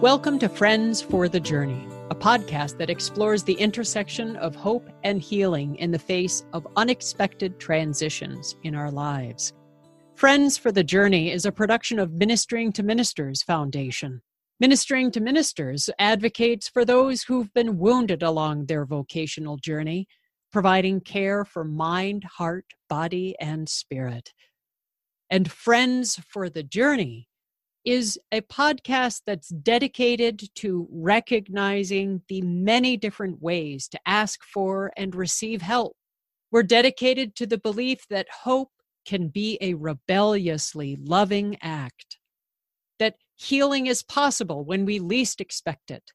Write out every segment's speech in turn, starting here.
Welcome to Friends for the Journey, a podcast that explores the intersection of hope and healing in the face of unexpected transitions in our lives. Friends for the Journey is a production of Ministering to Ministers Foundation. Ministering to Ministers advocates for those who've been wounded along their vocational journey, providing care for mind, heart, body, and spirit. And Friends for the Journey is a podcast that's dedicated to recognizing the many different ways to ask for and receive help. We're dedicated to the belief that hope can be a rebelliously loving act, that healing is possible when we least expect it.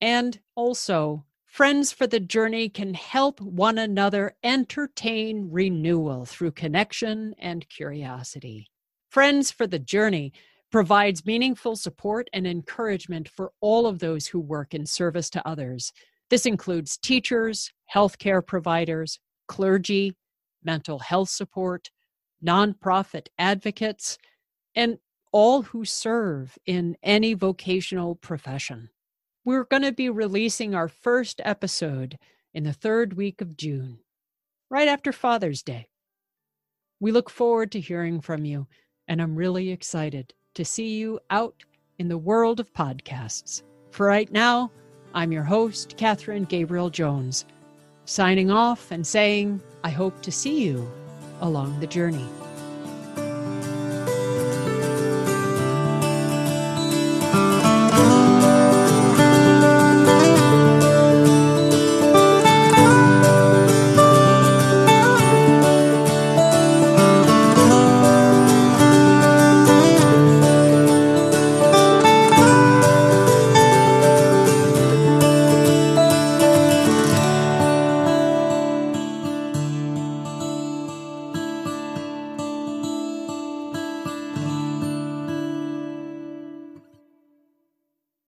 And also, Friends for the Journey can help one another entertain renewal through connection and curiosity. Friends for the Journey provides meaningful support and encouragement for all of those who work in service to others. This includes teachers, healthcare providers, clergy, mental health support, nonprofit advocates, and all who serve in any vocational profession. We're going to be releasing our first episode in the third week of June, right after Father's Day. We look forward to hearing from you, and I'm really excited to see you out in the world of podcasts. For right now, I'm your host, Catherine Gabriel Jones, signing off and saying, I hope to see you along the journey.